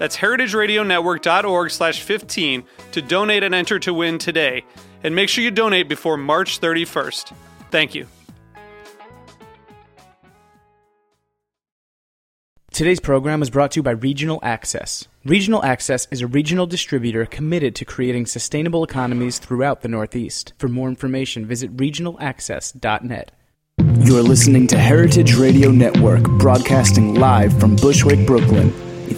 That's heritageradionetwork.org slash 15 to donate and enter to win today. And make sure you donate before March 31st. Thank you. Today's program is brought to you by Regional Access. Regional Access is a regional distributor committed to creating sustainable economies throughout the Northeast. For more information, visit regionalaccess.net. You're listening to Heritage Radio Network, broadcasting live from Bushwick, Brooklyn.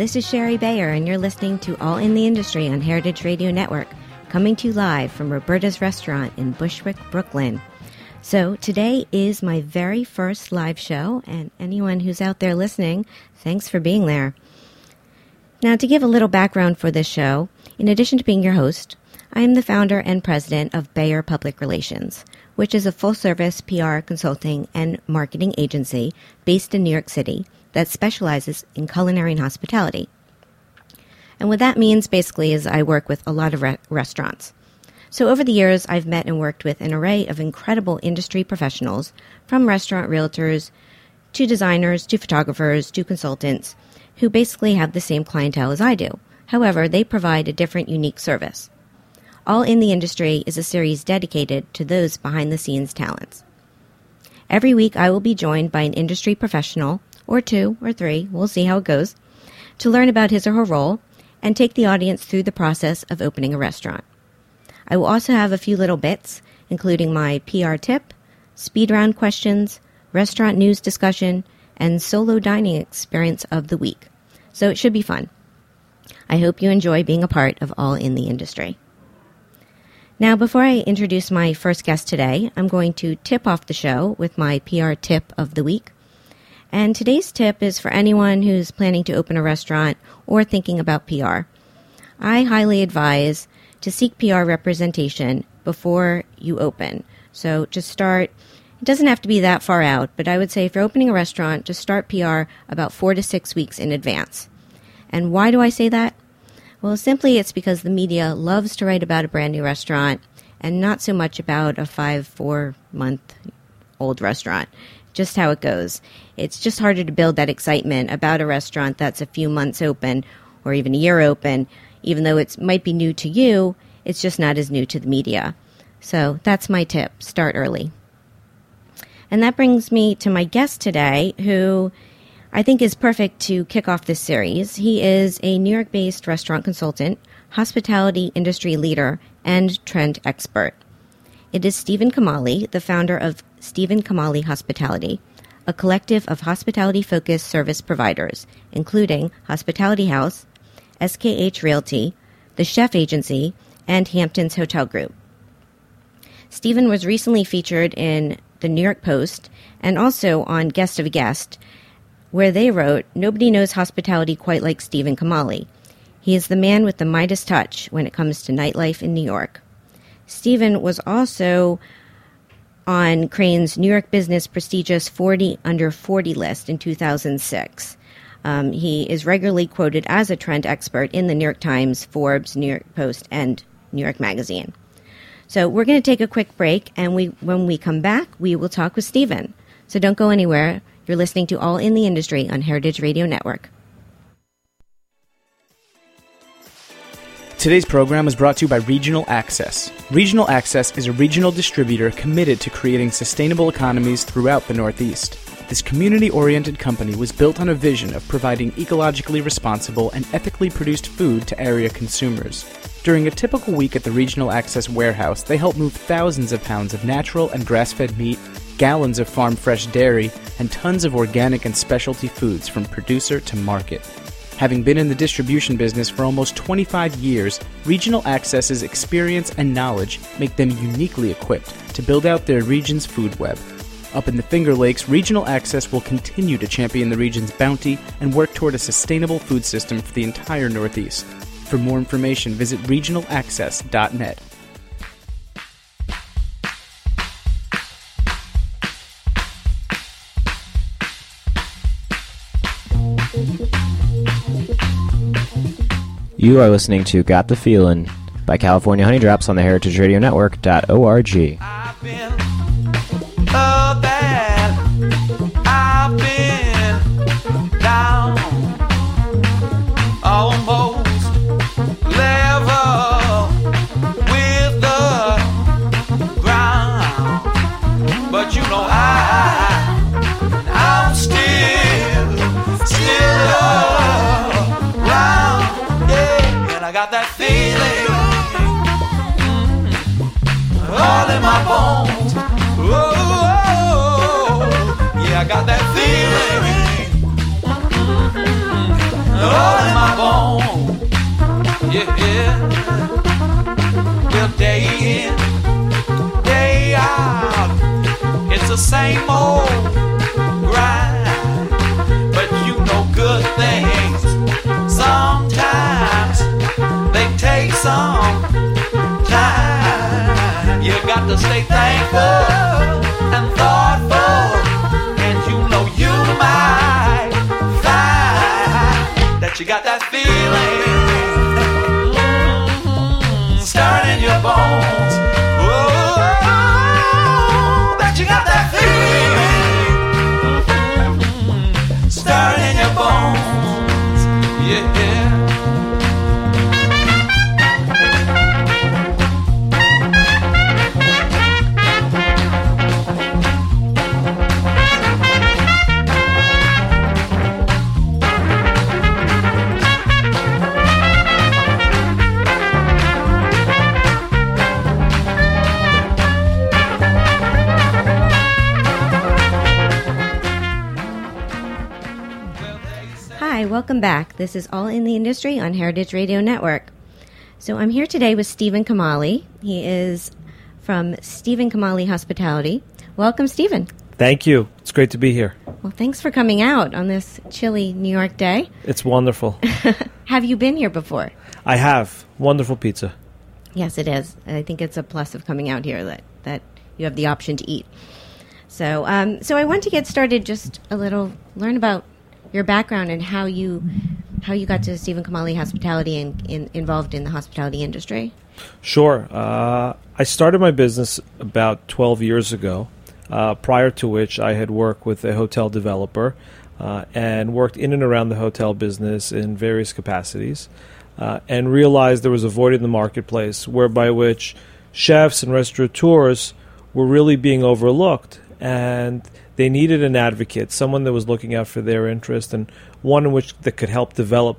This is Shari Bayer, and you're listening to All in the Industry on Heritage Radio Network, coming to you live from Roberta's Restaurant in Bushwick, Brooklyn. So, today is my very first live show, and anyone who's out there listening, thanks for being there. Now, to give a little background for this show, in addition to being your host, I am the founder and president of Bayer Public Relations, which is a full service PR consulting and marketing agency based in New York City that specializes in culinary and hospitality. And what that means basically is I work with a lot of re- restaurants. So over the years, I've met and worked with an array of incredible industry professionals, from restaurant realtors to designers to photographers to consultants, who basically have the same clientele as I do. However, they provide a different, unique service. All in the Industry is a series dedicated to those behind the scenes talents. Every week, I will be joined by an industry professional or two or three, we'll see how it goes, to learn about his or her role and take the audience through the process of opening a restaurant. I will also have a few little bits, including my PR tip, speed round questions, restaurant news discussion, and solo dining experience of the week. So it should be fun. I hope you enjoy being a part of All in the Industry. Now, before I introduce my first guest today, I'm going to tip off the show with my PR tip of the week. And today's tip is for anyone who's planning to open a restaurant or thinking about PR. I highly advise to seek PR representation before you open. So just start, it doesn't have to be that far out, but I would say if you're opening a restaurant, just start PR about four to six weeks in advance. And why do I say that? Well, simply it's because the media loves to write about a brand new restaurant and not so much about a five, four month old restaurant just how it goes. It's just harder to build that excitement about a restaurant that's a few months open or even a year open. Even though it might be new to you, it's just not as new to the media. So that's my tip start early. And that brings me to my guest today, who I think is perfect to kick off this series. He is a New York based restaurant consultant, hospitality industry leader, and trend expert. It is Steven Kamali, the founder of Steven Kamali Hospitality, a collective of hospitality focused service providers, including Hospitality House, SKH Realty, the Chef Agency, and Hamptons Hotel Group. Steven was recently featured in the New York Post and also on Guest of a Guest, where they wrote, Nobody knows hospitality quite like Steven Kamali. He is the man with the Midas touch when it comes to nightlife in New York. Steven was also on Crain's New York Business prestigious 40 under 40 list in 2006. Um, he is regularly quoted as a trend expert in the New York Times, Forbes, New York Post, and New York Magazine. So we're going to take a quick break, and we when we come back, we will talk with Steven. So don't go anywhere. You're listening to All in the Industry on Heritage Radio Network. Today's program is brought to you by Regional Access. Regional Access is a regional distributor committed to creating sustainable economies throughout the Northeast. This community oriented company was built on a vision of providing ecologically responsible and ethically produced food to area consumers. During a typical week at the Regional Access warehouse, they help move thousands of pounds of natural and grass fed meat, gallons of farm fresh dairy, and tons of organic and specialty foods from producer to market. Having been in the distribution business for almost 25 years, Regional Access's experience and knowledge make them uniquely equipped to build out their region's food web. Up in the Finger Lakes, Regional Access will continue to champion the region's bounty and work toward a sustainable food system for the entire Northeast. For more information, visit regionalaccess.net. You are listening to Got the Feelin' by California Honeydrops on the Heritage Radio Network.org. got that feeling all in my bones. Yeah, yeah. Well, day in, day out, it's the same old grind. But you know good things sometimes they take some time. You got to stay thankful you got that feeling mm, stirring in your bones. Welcome back. This is All in the Industry on Heritage Radio Network. So I'm here today with Steven Kamali. He is from Steven Kamali Hospitality. Welcome, Steven. Thank you. It's great to be here. Well, thanks for coming out on this chilly New York day. It's wonderful. Have you been here before? I have wonderful pizza. Yes, it is. I think it's a plus of coming out here that, that you have the option to eat. So, um, so I want to get started just a little, learn about your background and how you how you got to Steven Kamali Hospitality and in, involved in the hospitality industry. Sure. Uh, I started my business about 12 years ago, uh, prior to which I had worked with a hotel developer uh, and worked in and around the hotel business in various capacities uh, and realized there was a void in the marketplace whereby which chefs and restaurateurs were really being overlooked and they needed an advocate, someone that was looking out for their interest and one in which that could help develop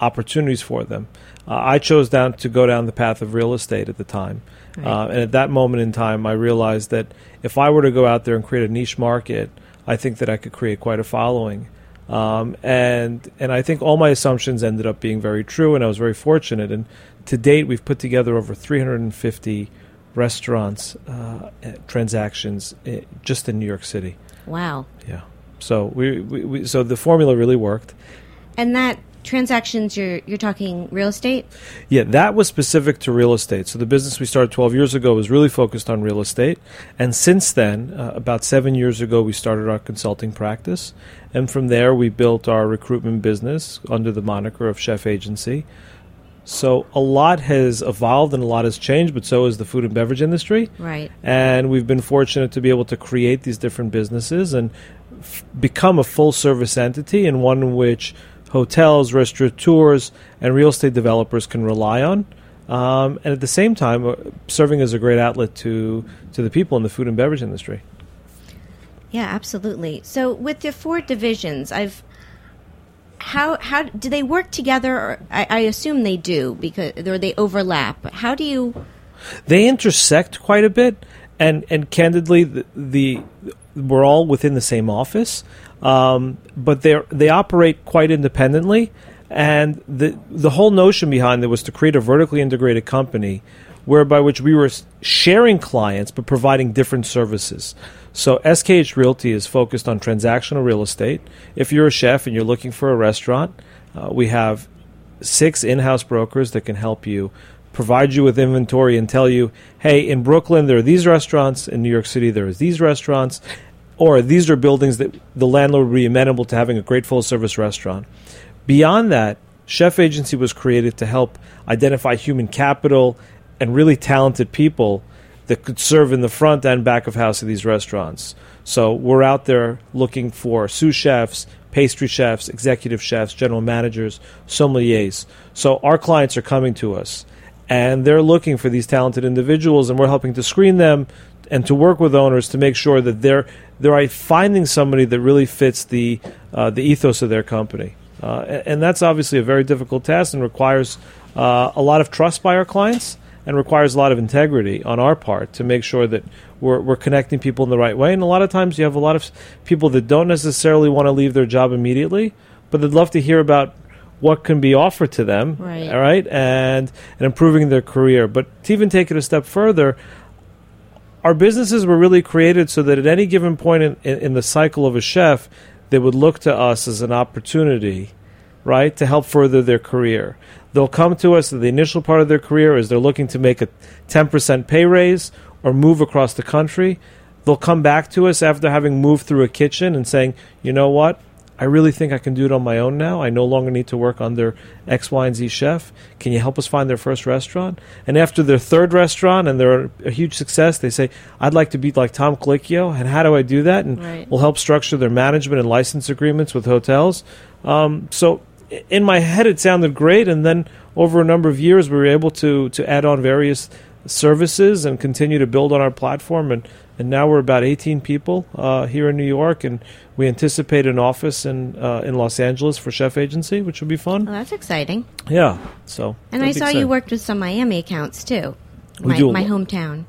opportunities for them. Uh, I chose down to go down the path of real estate at the time, uh, and at that moment in time, I realized that if I were to go out there and create a niche market, I think that I could create quite a following. Um, and and I think all my assumptions ended up being very true, and I was very fortunate. And to date, we've put together over 350 restaurants uh, transactions eh, just in New York City. Wow. Yeah. So we, we, we so the formula really worked. And that transactions you're you're talking real estate? Yeah, that was specific to real estate. So the business we started 12 years ago was really focused on real estate, and since then, uh, about seven years ago, we started our consulting practice, and from there we built our recruitment business under the moniker of Chef Agency. So a lot has evolved and a lot has changed, but so has the food and beverage industry. Right. And we've been fortunate to be able to create these different businesses and f- become a full service entity and one in which hotels, restaurateurs, and real estate developers can rely on. Um, and at the same time, uh, serving as a great outlet to, to the people in the food and beverage industry. Yeah, absolutely. So with your four divisions, I've how how do they work together? Or I, I assume they do because or they overlap. How do you? they intersect quite a bit and and candidly the, the we're all within the same office um, but they they operate quite independently and the the whole notion behind it was to create a vertically integrated company whereby which we were sharing clients but providing different services so SKH Realty is focused on transactional real estate. If you're a chef and you're looking for a restaurant uh, we have six in-house brokers that can help you provide you with inventory and tell you hey in brooklyn there are these restaurants. In new york city there are these restaurants. Or these are buildings that the landlord would be amenable to having a great full service restaurant. Beyond that chef agency was created to help identify human capital and really talented people that could serve in the front and back of house of these restaurants so we're out there looking for sous chefs pastry chefs, executive chefs, general managers, sommeliers. So our clients are coming to us and they're looking for these talented individuals and we're helping to screen them and to work with owners to make sure that they're they're finding somebody that really fits the uh, the ethos of their company. Uh, and that's obviously a very difficult task and requires uh, a lot of trust by our clients and requires a lot of integrity on our part to make sure that we're, we're connecting people in the right way. And a lot of times you have a lot of people that don't necessarily want to leave their job immediately, but they'd love to hear about what can be offered to them, Right. all right, and, and improving their career. But to even take it a step further, our businesses were really created so that at any given point in, in, in the cycle of a chef, they would look to us as an opportunity, right, to help further their career. They'll come to us at the initial part of their career as they're looking to make a 10% pay raise or move across the country. They'll come back to us after having moved through a kitchen and saying, you know what? I really think I can do it on my own now. I no longer need to work under X, Y, and Z chef. Can you help us find their first restaurant? And after their third restaurant and they're a huge success, they say, I'd like to be like Tom Colicchio. And how do I do that? And Right. we'll help structure their management and license agreements with hotels. Um, so in my head, it sounded great. And then over a number of years, we were able to, to add on various services and continue to build on our platform. And, and now we're about 18 people uh, here in New York. And we anticipate an office in, uh, in Los Angeles for Chef Agency, which will be fun. Well, that's exciting. Yeah. So And I saw you worked with some Miami accounts too. We my do my hometown.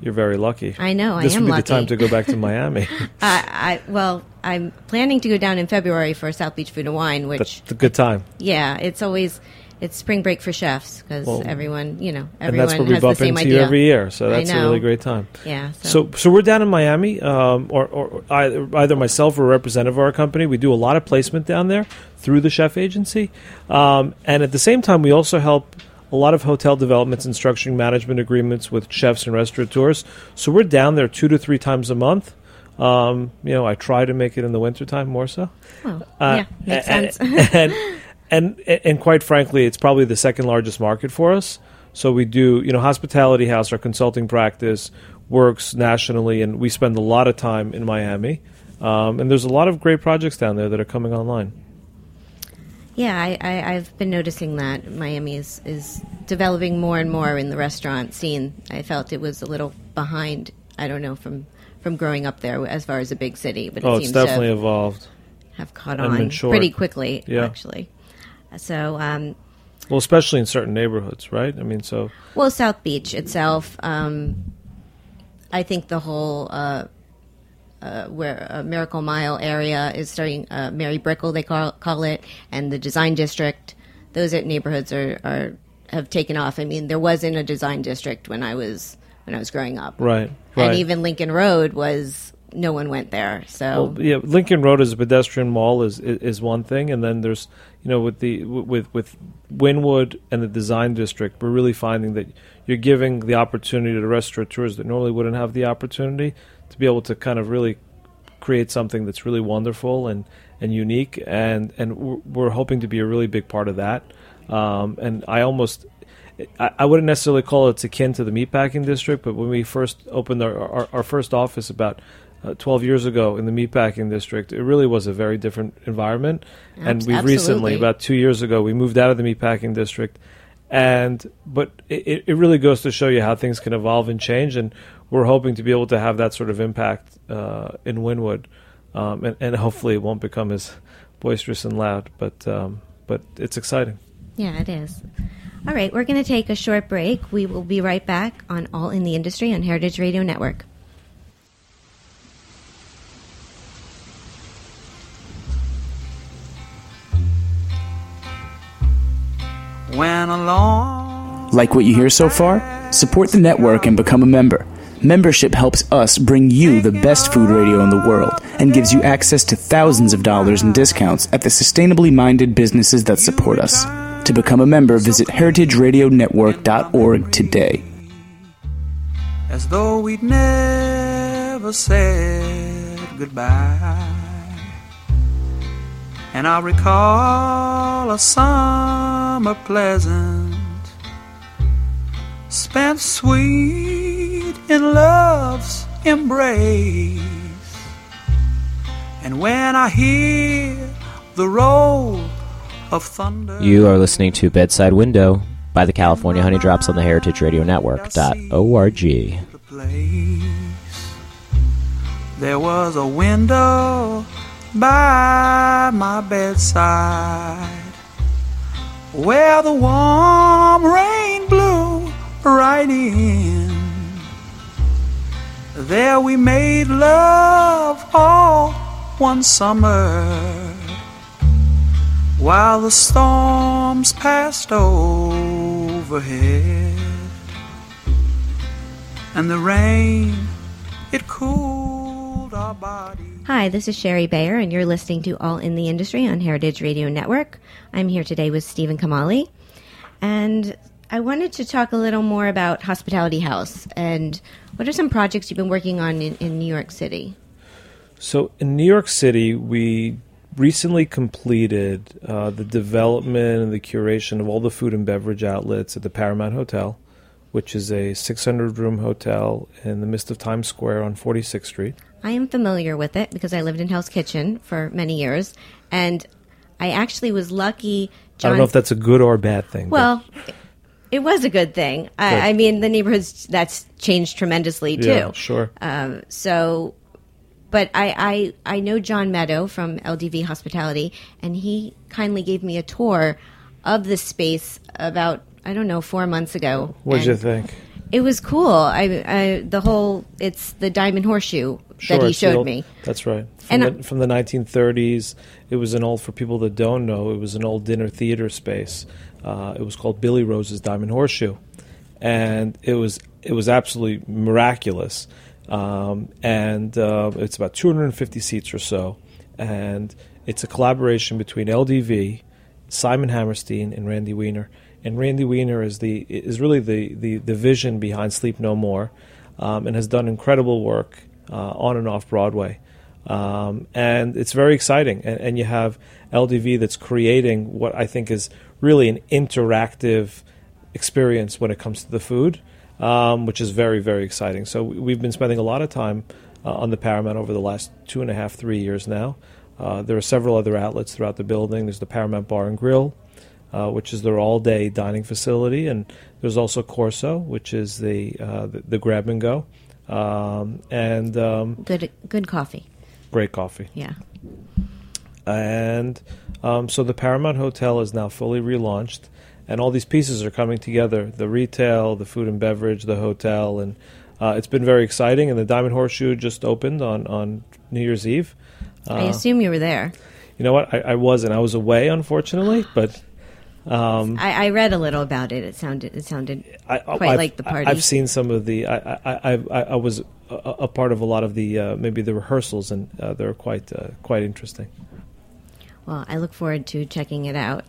You're very lucky. I know. this I am would be lucky. the time to go back to Miami. I, I well, I'm planning to go down in February for South Beach Food and Wine, which That's a good time. yeah, it's always it's spring break for chefs because Well, everyone you know everyone and that's where we has the bump same into idea you every year. So that's a really great time. Yeah. So, So, so we're down in Miami, um, or, or either, either myself or a representative of our company. We do a lot of placement down there through the chef agency, um, and at the same time, we also help a lot of hotel developments and structuring management agreements with chefs and restaurateurs. So we're down there two to three times a month. Um, you know, I try to make it in the wintertime more so. oh, Uh, yeah, makes and, sense. and, and and quite frankly, it's probably the second largest market for us. So we do, you know, Hospitality House, our consulting practice, works nationally, and we spend a lot of time in Miami. Um, and there's a lot of great projects down there that are coming online. Yeah, I, I, I've been noticing that Miami is is developing more and more in the restaurant scene. I felt it was a little behind. I don't know from from growing up there as far as a big city, but it Oh, it's seems definitely to evolved. have caught and on pretty quickly. Yeah. actually. So, um, Well, especially in certain neighborhoods, right? I mean, so Well, South Beach itself, um, I think the whole uh, uh, where uh, Miracle Mile area is starting. Uh, Mary Brickell, they call call it, and the Design District. Those neighborhoods are, are have taken off. I mean, there wasn't a design district when I was when I was growing up, right, right. and even Lincoln Road was no one went there. So Well, yeah, Lincoln Road as a pedestrian mall is, is is one thing, and then there's you know with the with with Wynwood and the Design District, we're really finding that you're giving the opportunity to restaurateurs that normally wouldn't have the opportunity to be able to kind of really create something that's really wonderful and and unique, and and we're- hoping to be a really big part of that. um, and I almost I, I wouldn't necessarily call it akin to the meatpacking district, but when we first opened our, our, our first office about uh, 12 years ago in the meatpacking district, it really was a very different environment. and we've recently, about two years ago, we moved out of the meatpacking district. And but it, it really goes to show you how things can evolve and change, and we're hoping to be able to have that sort of impact uh, in Wynwood, um, and, and hopefully it won't become as boisterous and loud. But um, but it's exciting. Yeah, it is. All right, we're going to take a short break. We will be right back on All in the Industry on Heritage Radio Network. When along Like what you hear so far? Support the network and become a member. Membership helps us bring you the best food radio in the world and gives you access to thousands of dollars in discounts at the sustainably minded businesses that support us. To become a member, visit heritageradionetwork.org today. as though we'd never said goodbye. And I recall a summer pleasant, spent sweet in love's embrace. And when I hear the roll of thunder, You are listening to Bedside Window by the California Honeydrops on the Heritage Radio Network.org. the place. There was a window by my bedside where the warm rain blew right in. There we made love all one summer while the storms passed overhead and the rain it cooled our bodies. Hi, this is Shari Bayer, and you're listening to All in the Industry on Heritage Radio Network. I'm here today with Steven Kamali, and I wanted to talk a little more about Hospitality House and what are some projects you've been working on in, in New York City? So in New York City, we recently completed uh, the development and the curation of all the food and beverage outlets at the Paramount Hotel, which is a 600 room hotel in the midst of Times Square on 46th Street. I am familiar with it because I lived in Hell's Kitchen for many years, and I actually was lucky. John I don't know if that's a good or a bad thing. but- Well, it was a good thing. I, I mean, the neighborhood's that's changed tremendously too. yeah, sure. Um, so, but I, I I know John Meadow from LDV Hospitality, and he kindly gave me a tour of the space about I don't know four months ago. What did you think? It was cool. I, I the whole it's the diamond horseshoe Sure, that he showed old- me. That's right. From, And the, from the 1930s, it was an old. For people that don't know, it was an old dinner theater space. Uh, it was called Billy Rose's Diamond Horseshoe, and it was it was absolutely miraculous. Um, and uh, it's about 250 seats or so, and it's a collaboration between LDV, Simon Hammerstein, and Randy Weiner. And Randy Weiner is the is really the the, the vision behind Sleep No More, um, and has done incredible work uh, on and off Broadway. Um, and it's very exciting. And, and you have LDV that's creating what I think is really an interactive experience when it comes to the food, um, which is very, very exciting. So we- we've been spending a lot of time uh, on the Paramount over the last two and a half, three years now. Uh, there are several other outlets throughout the building. There's the Paramount Bar and Grill, uh, which is their all-day dining facility, and there's also Corso, which is the uh, the, the grab and go, um, and um, Good good coffee. Great coffee. Yeah. And um, so the Paramount Hotel is now fully relaunched, and all these pieces are coming together: the retail, the food and beverage, the hotel, and uh, it's been very exciting. And the Diamond Horseshoe just opened on on New Year's Eve. I Uh, assume you were there. you know what? I, I wasn't. I was away, unfortunately, but. Um, I, I read a little about it. It sounded it sounded I, quite I've, like the party. I've seen some of the. I I, I, I, I was a, a part of a lot of the uh, maybe the rehearsals, and uh, they're quite uh, quite interesting. Well, I look forward to checking it out.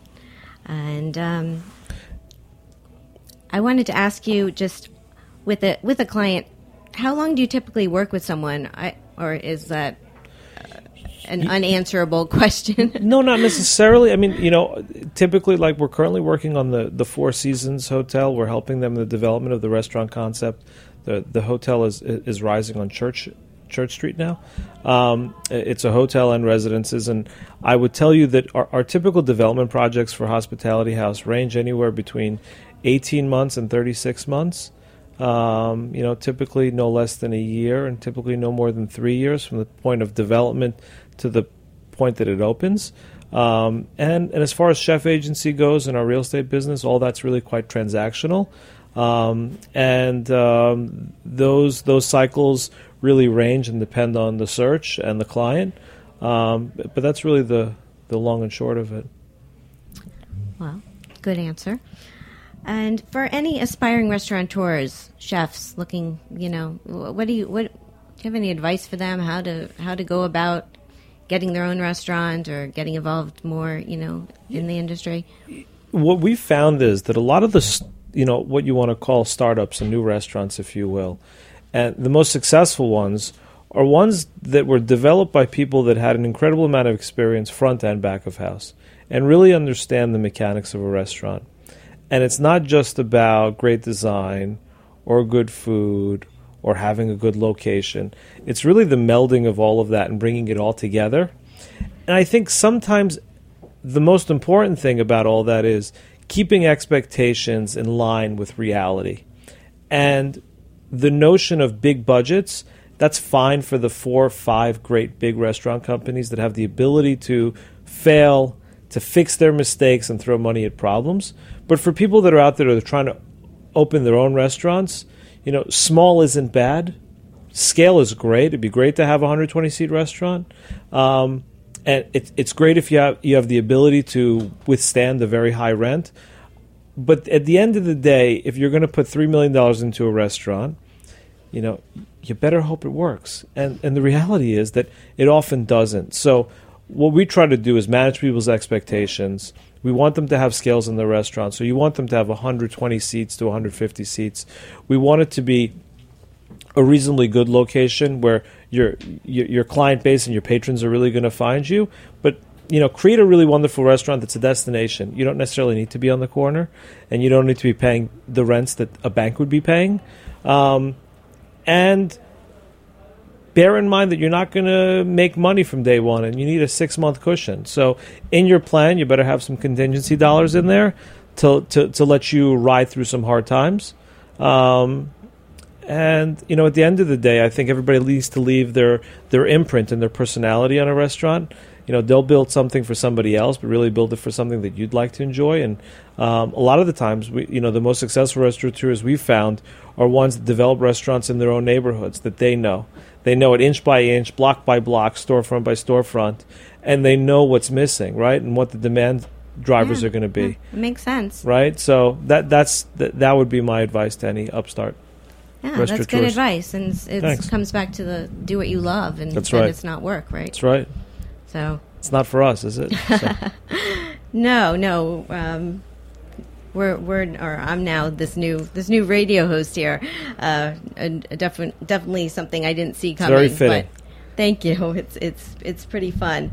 And um, I wanted to ask you just with a with a client, how long do you typically work with someone? I, or is that uh, an unanswerable question. No, not necessarily. I mean, you know, typically, like we're currently working on the the Four Seasons Hotel. We're helping them in the development of the restaurant concept. The The hotel is is rising on Church Church Street now. Um, it's a hotel and residences, and I would tell you that our, our typical development projects for Hospitality House range anywhere between eighteen months and thirty six months. Um, you know, typically no less than a year, and typically no more than three years from the point of development to the point that it opens. Um, and and as far as chef agency goes in our real estate business, all that's really quite transactional. Um, and um, those those cycles really range and depend on the search and the client. Um, but, that's really the the long and short of it. Well, good answer. And for any aspiring restaurateurs, chefs looking, you know, what do you what do you have any advice for them how to how to go about getting their own restaurant or getting involved more, you know, in the industry? what we found is that a lot of the s- you know what you want to call startups and new restaurants if you will. And the most successful ones are ones that were developed by people that had an incredible amount of experience front and back of house and really understand the mechanics of a restaurant. And it's not just about great design or good food or having a good location. It's really the melding of all of that and bringing it all together. And i think sometimes the most important thing about all that is keeping expectations in line with reality. And the notion of big budgets, that's fine for the four or five great big restaurant companies that have the ability to fail, to fix their mistakes, and throw money at problems. But for people that are out there that are trying to open their own restaurants, you know, small isn't bad. Scale is great. It'd be great to have a 120 seat restaurant. Um, and it, it's great if you have you have the ability to withstand the very high rent. But at the end of the day, if you're going to put three million dollars into a restaurant, you know, you better hope it works. And and the reality is that it often doesn't. So what we try to do is manage people's expectations. We want them to have scales in the restaurant. So you want them to have 120 seats to 150 seats. We want it to be a reasonably good location where your your, your client base and your patrons are really going to find you. But you know, create a really wonderful restaurant that's a destination. You don't necessarily need to be on the corner, and you don't need to be paying the rents that a bank would be paying. Um, and bear in mind that you're not going to make money from day one, and you need a six month cushion. So, in your plan, you better have some contingency dollars in there to to, to let you ride through some hard times. Um, and you know, at the end of the day, I think everybody needs to leave their their imprint and their personality on a restaurant. You know, they'll build something for somebody else, but really build it for something that you'd like to enjoy. And um, a lot of the times, we, you know, the most successful restaurateurs we've found are ones that develop restaurants in their own neighborhoods that they know. They know it inch by inch, block by block, storefront by storefront, and they know what's missing, right, and what the demand drivers Yeah, are going to be, yeah, it makes sense. right? So that that's that, that would be my advice to any upstart. Yeah, that's good Restaurateurs. advice, and it comes back to the do what you love, and That's right. it's not work, right? That's right. So It's not for us, is it? So, no, no, um, we're we're or I'm now this new this new radio host here. Uh, and definitely definitely something I didn't see coming. very fitting. But thank you. It's it's it's pretty fun.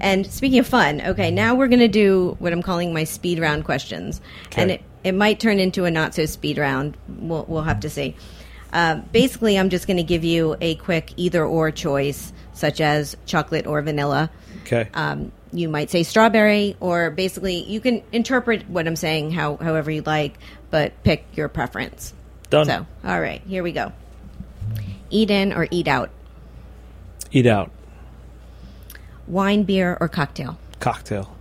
And speaking of fun, okay, now we're going to do what I'm calling my speed round questions, and it it might turn into a not so speed round. We'll we'll have to see. Uh, basically, I'm just going to give you a quick either or choice, such as chocolate or vanilla. okay. Um, you might say strawberry, or basically you can interpret what I'm saying how, however you like, but pick your preference. Done. So, all right, here we go. Eat in or eat out, Eat out. Wine, beer, or cocktail, Cocktail.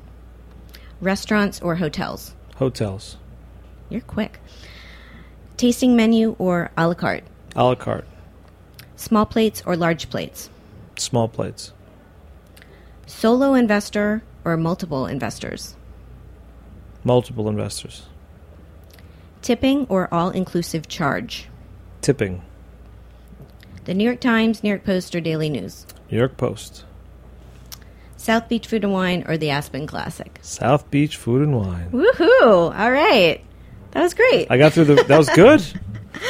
restaurants or hotels. Hotels. You're quick. Tasting menu or a la carte, A la carte. small plates or large plates, Small plates. solo investor or multiple investors, Multiple investors. tipping or all inclusive charge, Tipping. the New York Times, New York Post, or Daily News, New York Post. South Beach Food and Wine, or the Aspen Classic. South Beach Food and Wine. Woohoo! All right, that was great. I got through the. That was good.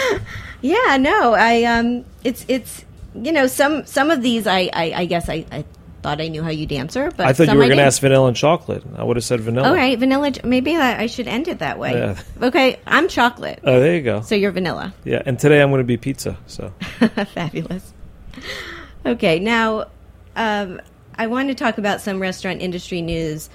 yeah, no, I um, it's it's you know some some of these I I, I guess I, I thought I knew how you'd answer, but I thought some you were going to ask vanilla and chocolate. I would have said vanilla. All right, vanilla. Maybe I, I should end it that way. Yeah. Okay, I'm chocolate, Oh, there you go. so you're vanilla. Yeah, and today I'm going to be pizza. So Fabulous. Okay, now um, I want to talk about some restaurant industry news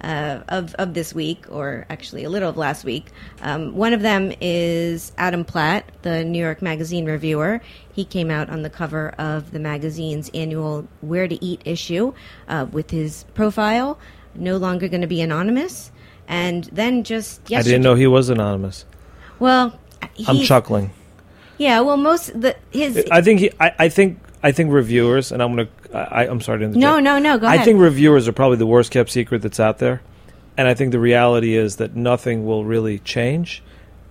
uh, of of this week, or actually a little of last week. Um, one of them is Adam Platt, the New York Magazine reviewer. He came out on the cover of the magazine's annual Where to Eat issue uh, with his profile, no longer going to be anonymous. And then just I didn't know he was anonymous. Well, I'm chuckling. Yeah, well, most the his I think he. I, I think. I think reviewers, and I'm gonna. I, I'm sorry to interject. No, no, no, go I ahead. think reviewers are probably the worst kept secret that's out there, and I think the reality is that nothing will really change,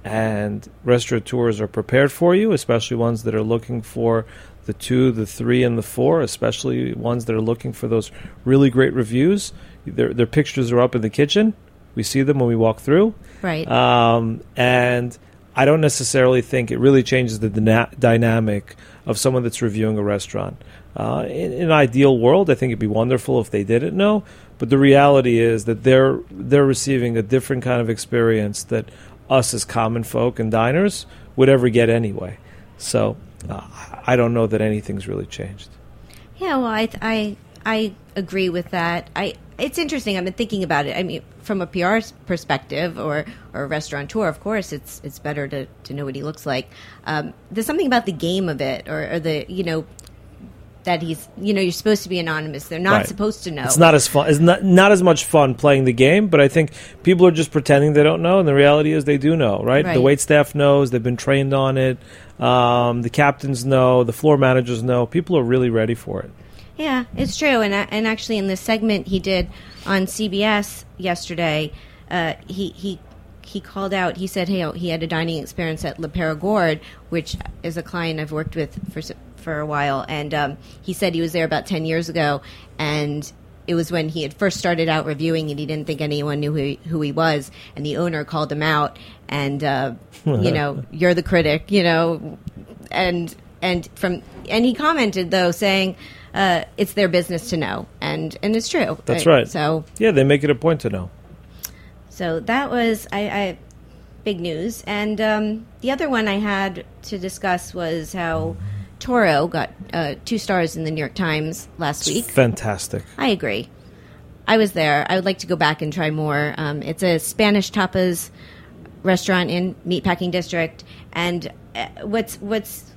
and restaurateurs are prepared for you, especially ones that are looking for the two, the three, and the four, especially ones that are looking for those really great reviews. Their their pictures are up in the kitchen. We see them when we walk through. right. Um, and I don't necessarily think it really changes the dyna- dynamic of someone that's reviewing a restaurant. Uh, in, in an ideal world, I think it'd be wonderful if they didn't know. But the reality is that they're they're receiving a different kind of experience that us as common folk and diners would ever get anyway. So uh, I don't know that anything's really changed. Yeah, well, I I I agree with that. I it's interesting. I've been thinking about it. I mean, from a PR perspective or or a restaurateur, of course, it's it's better to to know what he looks like. Um, there's something about the game of it, or, or the you know that he's you know you're supposed to be anonymous. They're not Right. supposed to know. It's not as fun. It's not not as much fun playing the game, but I think people are just pretending they don't know, and the reality is they do know, right? The Right. wait staff knows. They've been trained on it. Um, the captains know. The floor managers know. People are really ready for it. Yeah, it's true. And and actually, in the segment he did on CBS yesterday, uh, he he he called out. He said, "Hey, he had a dining experience at Le Perigord, which is a client I've worked with for for a while." And um, he said he was there about ten years ago, and it was when he had first started out reviewing, and he didn't think anyone knew who he, who he was. And the owner called him out, and uh, you know, you're the critic, you know, and and from and he commented though saying uh, it's their business to know and and it's true That's right. so Yeah, they make it a point to know. so that was I, I big news and um, the other one I had to discuss was how Toro got uh, two stars in the New York Times last week Fantastic. I agree. I was there. I would like to go back and try more. Um, it's a Spanish tapas restaurant in Meatpacking District, and uh, what's what's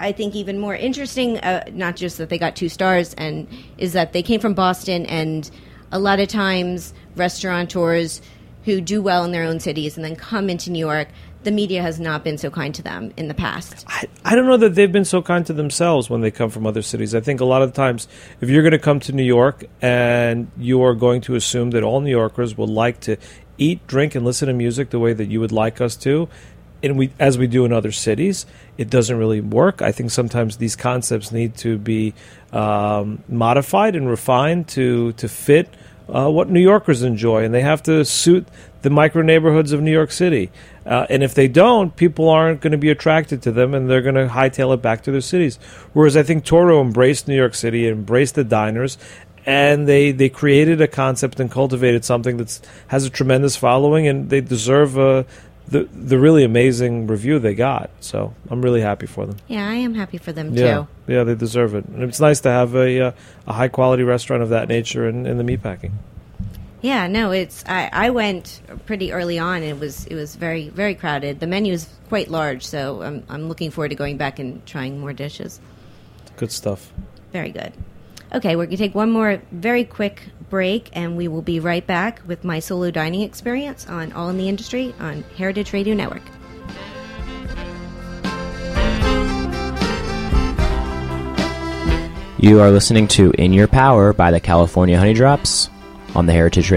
I think even more interesting, uh, not just that they got two stars, and is that they came from Boston, and a lot of times restaurateurs who do well in their own cities and then come into New York, the media has not been so kind to them in the past. I, I don't know that they've been so kind to themselves when they come from other cities. I think a lot of times, if you're going to come to New York and you are going to assume that all New Yorkers would like to eat, drink, and listen to music the way that you would like us to, and we as we do in other cities, it doesn't really work. I think sometimes these concepts need to be um, modified and refined to to fit uh, what New Yorkers enjoy, and they have to suit the micro neighborhoods of New York City. Uh, and if they don't, people aren't going to be attracted to them, and they're going to hightail it back to their cities. Whereas I think Toro embraced New York City, embraced the diners, and they they created a concept and cultivated something that has a tremendous following, and they deserve uh, the the really amazing review they got. So I'm really happy for them. Yeah, I am happy for them Yeah, too. yeah, they deserve it, and it's nice to have a uh, a high quality restaurant of that nature in, in the meatpacking. Yeah, no, it's I, I went pretty early on. And it was it was very very crowded. The menu is quite large, so I'm I'm looking forward to going back and trying more dishes. Good stuff. Very good. Okay, we're gonna take one more very quick break, and we will be right back with my solo dining experience on All in the Industry on Heritage Radio Network. You are listening to In Your Power by the California Honeydrops on the Heritage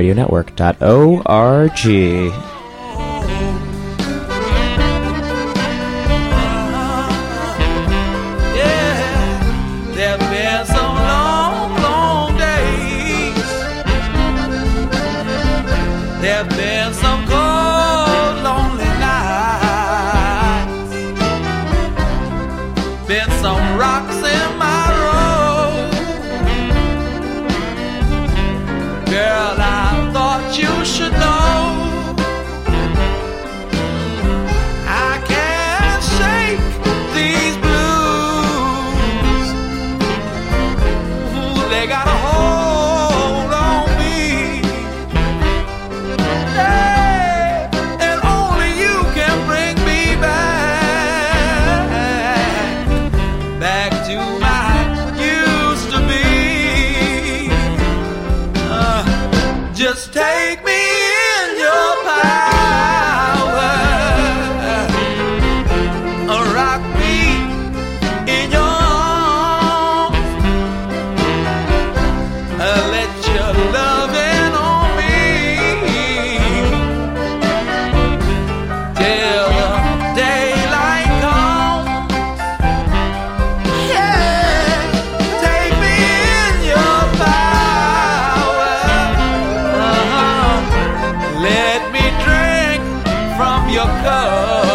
your cup.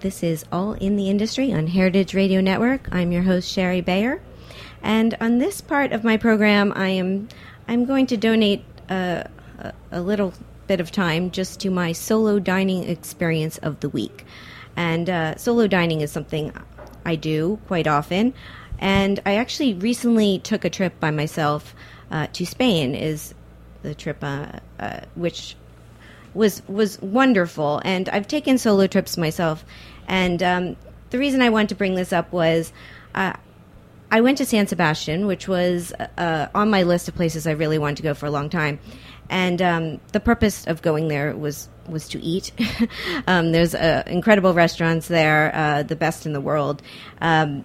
This is All in the Industry on Heritage Radio Network. I'm your host Shari Bayer, and on this part of my program, I am I'm going to donate uh, a, a little bit of time just to my solo dining experience of the week. And uh, solo dining is something I do quite often. And I actually recently took a trip by myself uh, to Spain. Is the trip uh, uh, which was was wonderful, and I've taken solo trips myself. And um, the reason I wanted to bring this up was uh, I went to San Sebastian, which was uh, on my list of places I really wanted to go for a long time. And um, the purpose of going there was was to eat. um, there's uh, incredible restaurants there, uh, the best in the world, um,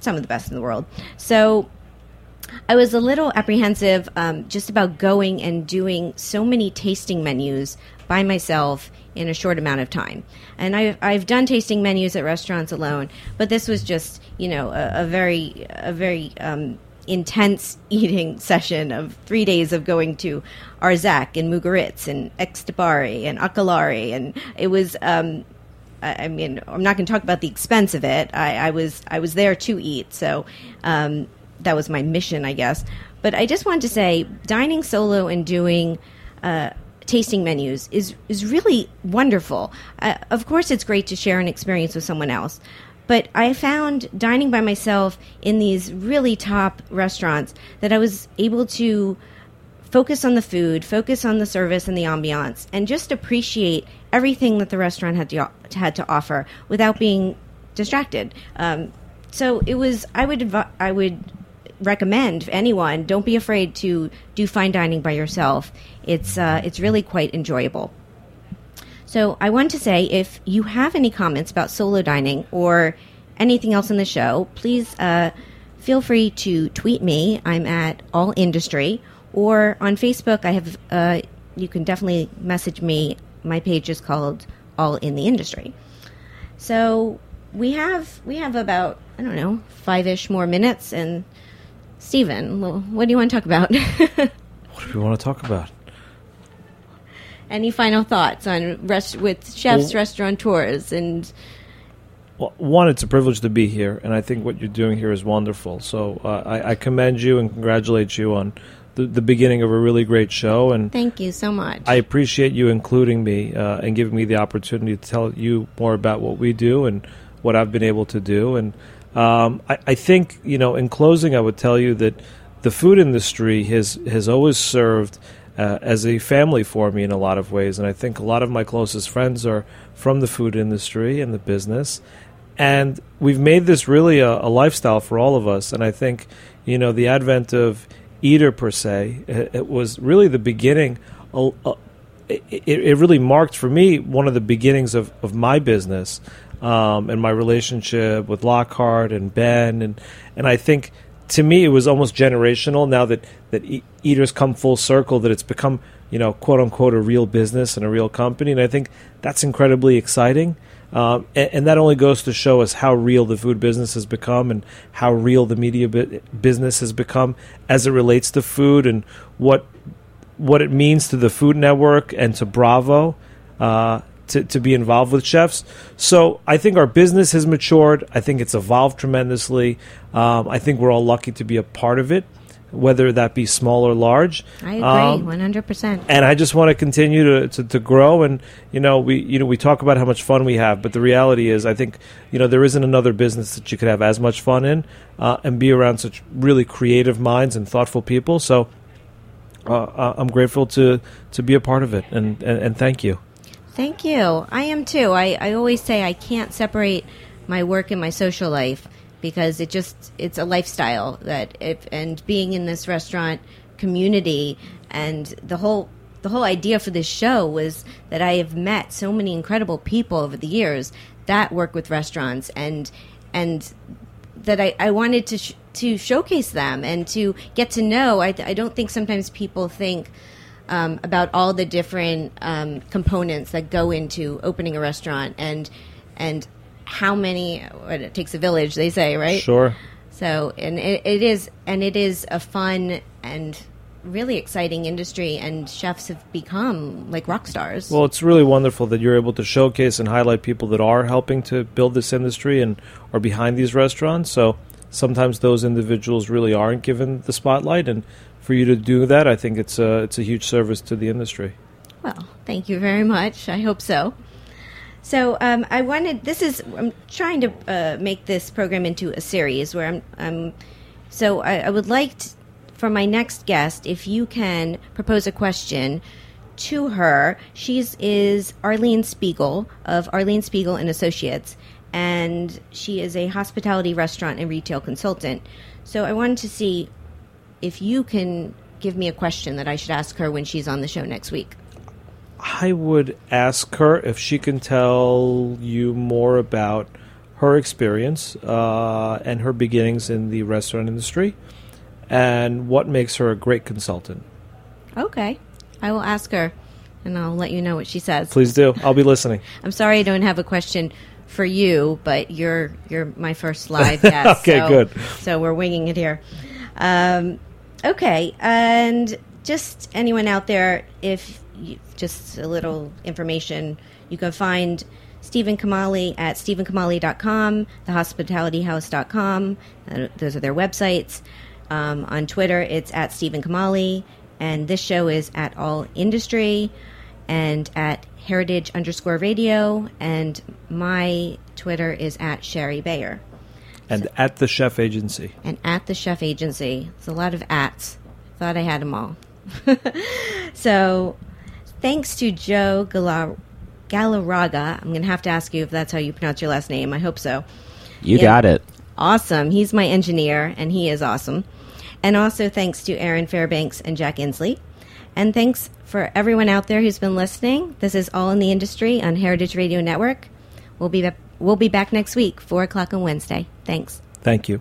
some of the best in the world. So I was a little apprehensive um, just about going and doing so many tasting menus by myself in a short amount of time. And I've, I've done tasting menus at restaurants alone, but this was just, you know, a, a very, a very um, intense eating session of three days of going to Arzak and Mugaritz and Etxebarri and Akelarre. And it was, um, I, I mean, I'm not going to talk about the expense of it. I, I was, I was there to eat. So, um, that was my mission, I guess. But I just wanted to say, dining solo and doing uh, tasting menus is is really wonderful. Uh, of course, it's great to share an experience with someone else. But I found dining by myself in these really top restaurants that I was able to focus on the food, focus on the service and the ambiance, and just appreciate everything that the restaurant had to, had to offer without being distracted. Um, so it was. I would. I would recommend anyone don't be afraid to do fine dining by yourself. It's uh, it's really quite enjoyable. So I want to say if you have any comments about solo dining or anything else in the show, please uh, feel free to tweet me. I'm at All Industry or on Facebook. I have uh, you can definitely message me. My page is called All in the Industry. So we have we have about I don't know five ish more minutes and. Steven, what do you want to talk about? What do we want to talk about? Any final thoughts on rest- with chefs, Well- restaurateurs, and Well, one, it's a privilege to be here, and I think what you're doing here is wonderful. So uh, I, I commend you and congratulate you on the, the beginning of a really great show. And thank you so much. I appreciate you including me uh, and giving me the opportunity to tell you more about what we do and what I've been able to do. And um, I, I think, you know, in closing, I would tell you that the food industry has has always served uh, as a family for me in a lot of ways, and I think a lot of my closest friends are from the food industry and the business, and we've made this really a, a lifestyle for all of us. And I think, you know, the advent of Eater per se, it, it was really the beginning. Uh, uh, it, it really marked for me one of the beginnings of, of my business um, and my relationship with Lockhart and Ben. And and I think to me it was almost generational now that that eaters come full circle that it's become you know quote unquote a real business and a real company. And I think that's incredibly exciting. Um, and, and that only goes to show us how real the food business has become and how real the media bu- business has become as it relates to food and what what it means to the Food Network and to Bravo. Uh, to, to be involved with chefs. So I think our business has matured. I think it's evolved tremendously. Um, I think we're all lucky to be a part of it, whether that be small or large. I agree, Um, one hundred percent. and I just want to continue to, to, to grow. And you know, we you know we talk about how much fun we have, but the reality is, I think you know there isn't another business that you could have as much fun in uh, and be around such really creative minds and thoughtful people. So uh, uh, I'm grateful to to be a part of it, and and, and thank you. Thank you. I am too. I, I always say I can't separate my work and my social life because it just it's a lifestyle that if and being in this restaurant community and the whole the whole idea for this show was that I have met so many incredible people over the years that work with restaurants and and that I, I wanted to sh- to showcase them and to get to know. I, I don't think sometimes people think um, about all the different um, components that go into opening a restaurant and and how many it takes a village they say right Sure. so and it, it is and it is a fun and really exciting industry, and chefs have become like rock stars. Well, it's really wonderful that you're able to showcase and highlight people that are helping to build this industry and are behind these restaurants. So sometimes those individuals really aren't given the spotlight, and for you to do that, I think it's a it's a huge service to the industry. Well, thank you very much. I hope so. So um, I wanted. This is. I'm trying to uh, make this program into a series where I'm. I'm so I, I would like to, for my next guest, if you can propose a question to her. She's is Arlene Spiegel of Arlene Spiegel and Associates, and she is a hospitality restaurant and retail consultant. So I wanted to see if you can give me a question that I should ask her when she's on the show next week. I would ask her if she can tell you more about her experience uh, and her beginnings in the restaurant industry and what makes her a great consultant. Okay. I will ask her and I'll let you know what she says. Please do. I'll be listening. I'm sorry I don't have a question for you, but you're you're my first live guest. Okay, so, good. So we're winging it here. Um, okay, and just anyone out there, if you, just a little information, you can find Steven Kamali at stevenkamali.com, thehospitalityhouse.com. Uh, those are their websites. Um, on Twitter, it's at Steven Kamali, and this show is at All Industry and at Heritage underscore Radio, and my Twitter is at Shari Bayer And at the Chef Agency. and at the Chef Agency. It's a lot of ats. Thought I had them all. so, thanks to Joe Galar- Galarraga. I'm going to have to ask you if that's how you pronounce your last name. I hope so. You Yeah. got it. Awesome. He's my engineer, and he is awesome. And also thanks to Aaron Fairbanks and Jack Inslee. And thanks for everyone out there who's been listening. This is All in the Industry on Heritage Radio Network. We'll be, ba- we'll be back next week, 4 o'clock on Wednesday. Thanks. Thank you.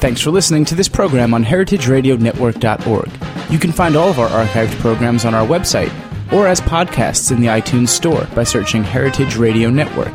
Thanks for listening to this program on heritageradionetwork.org. You can find all of our archived programs on our website or as podcasts in the iTunes Store by searching Heritage Radio Network.